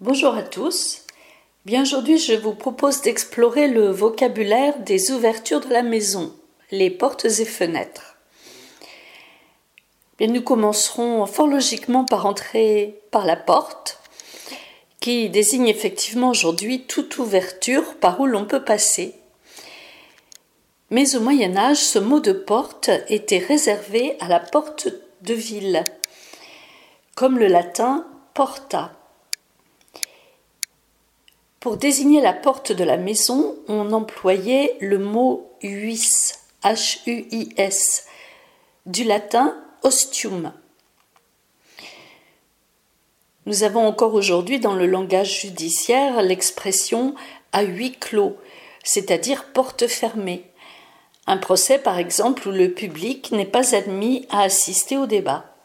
Bonjour à tous. Bien aujourd'hui, je vous propose d'explorer le vocabulaire des ouvertures de la maison, les portes et fenêtres. Bien, nous commencerons fort logiquement par entrer par la porte, qui désigne effectivement aujourd'hui toute ouverture par où l'on peut passer. Mais au Moyen Âge, ce mot de porte était réservé à la porte de ville, comme le latin porta. Pour désigner la porte de la maison, on employait le mot huis, H-U-I-S, du latin ostium. Nous avons encore aujourd'hui dans le langage judiciaire l'expression à huis clos, c'est-à-dire porte fermée. Un procès, par exemple, où le public n'est pas admis à assister au débat.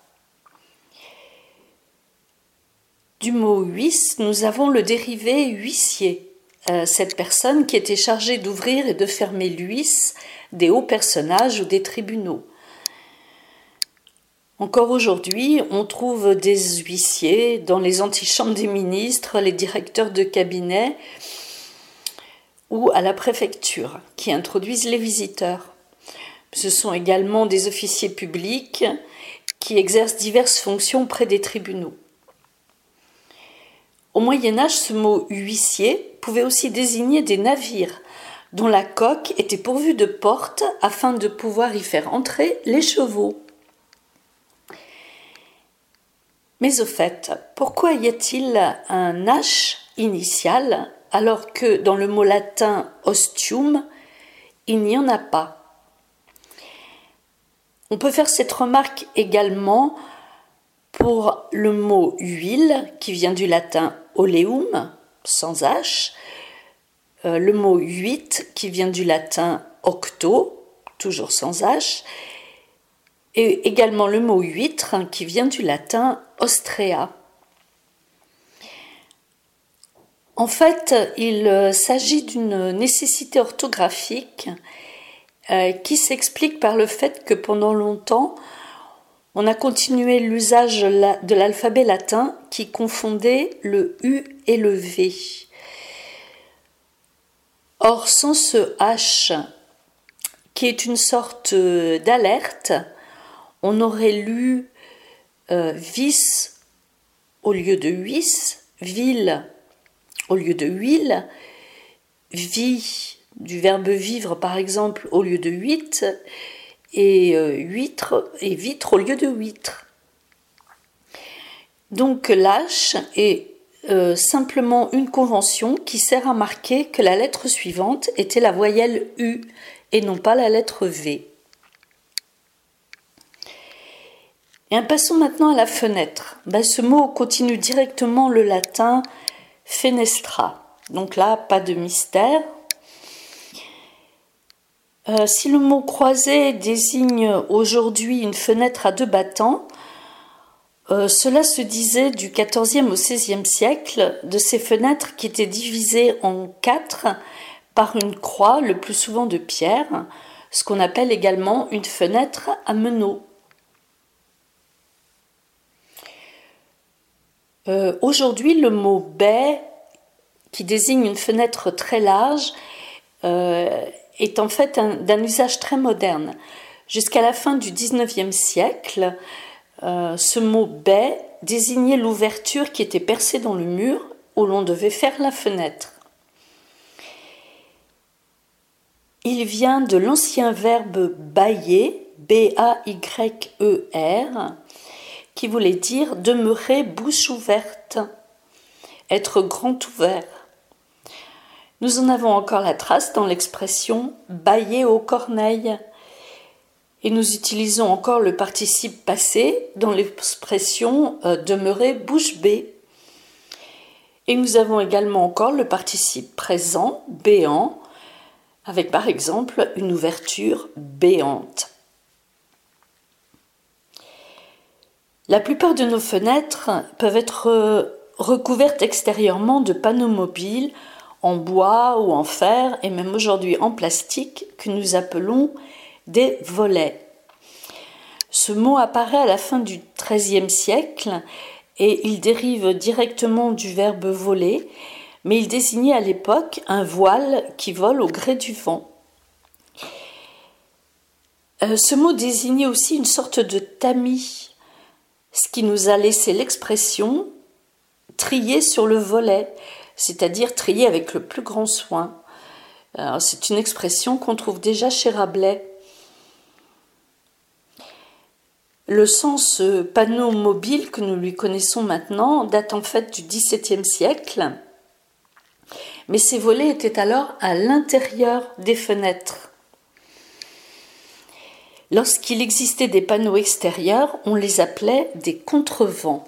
Du mot huis, nous avons le dérivé huissier, euh, cette personne qui était chargée d'ouvrir et de fermer l'huis des hauts personnages ou des tribunaux. Encore aujourd'hui, on trouve des huissiers dans les antichambres des ministres, les directeurs de cabinet ou à la préfecture qui introduisent les visiteurs. Ce sont également des officiers publics qui exercent diverses fonctions près des tribunaux. Au Moyen Âge, ce mot huissier pouvait aussi désigner des navires dont la coque était pourvue de portes afin de pouvoir y faire entrer les chevaux. Mais au fait, pourquoi y a-t-il un H initial alors que dans le mot latin ostium, il n'y en a pas? On peut faire cette remarque également pour le mot huile qui vient du latin oleum, sans H, euh, le mot huit qui vient du latin octo, toujours sans H, et également le mot huître qui vient du latin ostrea. En fait, il euh, s'agit d'une nécessité orthographique euh, qui s'explique par le fait que pendant longtemps, on a continué l'usage de l'alphabet latin qui confondait le U et le V. Or, sans ce H, qui est une sorte d'alerte, on aurait lu euh, vis au lieu de huis, ville au lieu de huile, vie du verbe vivre par exemple au lieu de huit, et euh, huître et vitre au lieu de huître. Donc l'H est euh, simplement une convention qui sert à marquer que la lettre suivante était la voyelle U et non pas la lettre V. Et passons maintenant à la fenêtre. Ben, ce mot continue directement le latin fenestra. Donc là, pas de mystère. Euh, si le mot croisé désigne aujourd'hui une fenêtre à deux battants, euh, cela se disait du XIVe au XVIe siècle de ces fenêtres qui étaient divisées en quatre par une croix, le plus souvent de pierre, ce qu'on appelle également une fenêtre à meneaux. Euh, aujourd'hui, le mot baie, qui désigne une fenêtre très large, est en fait d'un usage très moderne. Jusqu'à la fin du XIXe siècle, euh, ce mot baie désignait l'ouverture qui était percée dans le mur où l'on devait faire la fenêtre. Il vient de l'ancien verbe bailler, B-A-Y-E-R, qui voulait dire demeurer bouche ouverte, être grand ouvert. Nous en avons encore la trace dans l'expression bailler aux corneilles. Et nous utilisons encore le participe passé dans l'expression euh, demeurer bouche bée. Et nous avons également encore le participe présent, béant, avec par exemple une ouverture béante. La plupart de nos fenêtres peuvent être euh, recouvertes extérieurement de panneaux mobiles en bois ou en fer et même aujourd'hui en plastique que nous appelons des volets. Ce mot apparaît à la fin du XIIIe siècle et il dérive directement du verbe voler, mais il désignait à l'époque un voile qui vole au gré du vent. Euh, ce mot désignait aussi une sorte de tamis, ce qui nous a laissé l'expression trier sur le volet, c'est-à-dire trier avec le plus grand soin. C'est une expression qu'on trouve déjà chez Rabelais. Le sens euh, panneau mobile que nous lui connaissons maintenant date en fait du XVIIe siècle, mais ces volets étaient alors à l'intérieur des fenêtres. Lorsqu'il existait des panneaux extérieurs, on les appelait des contrevents.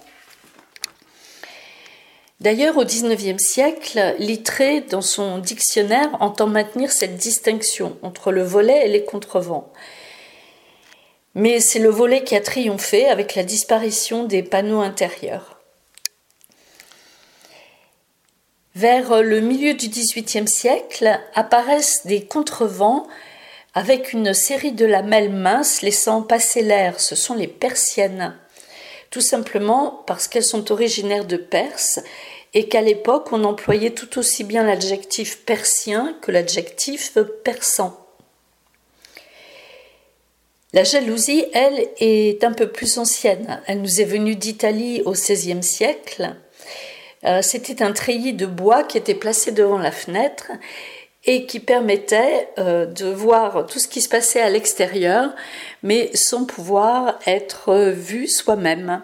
D'ailleurs, au XIXe siècle, Littré, dans son dictionnaire, entend maintenir cette distinction entre le volet et les contrevents. Mais c'est le volet qui a triomphé avec la disparition des panneaux intérieurs. Vers le milieu du XVIIIe siècle apparaissent des contrevents avec une série de lamelles minces laissant passer l'air. Ce sont les persiennes. Tout simplement parce qu'elles sont originaires de Perse et qu'à l'époque on employait tout aussi bien l'adjectif persien que l'adjectif persan. La jalousie, elle, est un peu plus ancienne. Elle nous est venue d'Italie au XVIe siècle. Euh, c'était un treillis de bois qui était placé devant la fenêtre et qui permettait euh, de voir tout ce qui se passait à l'extérieur, mais sans pouvoir être vu soi-même.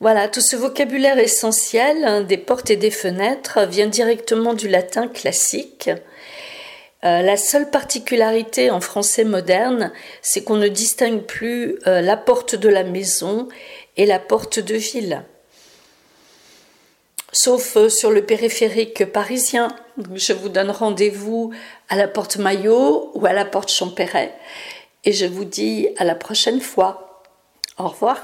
Voilà, tout ce vocabulaire essentiel hein, des portes et des fenêtres vient directement du latin classique. Euh, la seule particularité en français moderne, c'est qu'on ne distingue plus euh, la porte de la maison et la porte de ville sauf euh, sur le périphérique parisien. Je vous donne rendez-vous à la porte Maillot ou à la porte Champéret. Et je vous dis à la prochaine fois. Au revoir.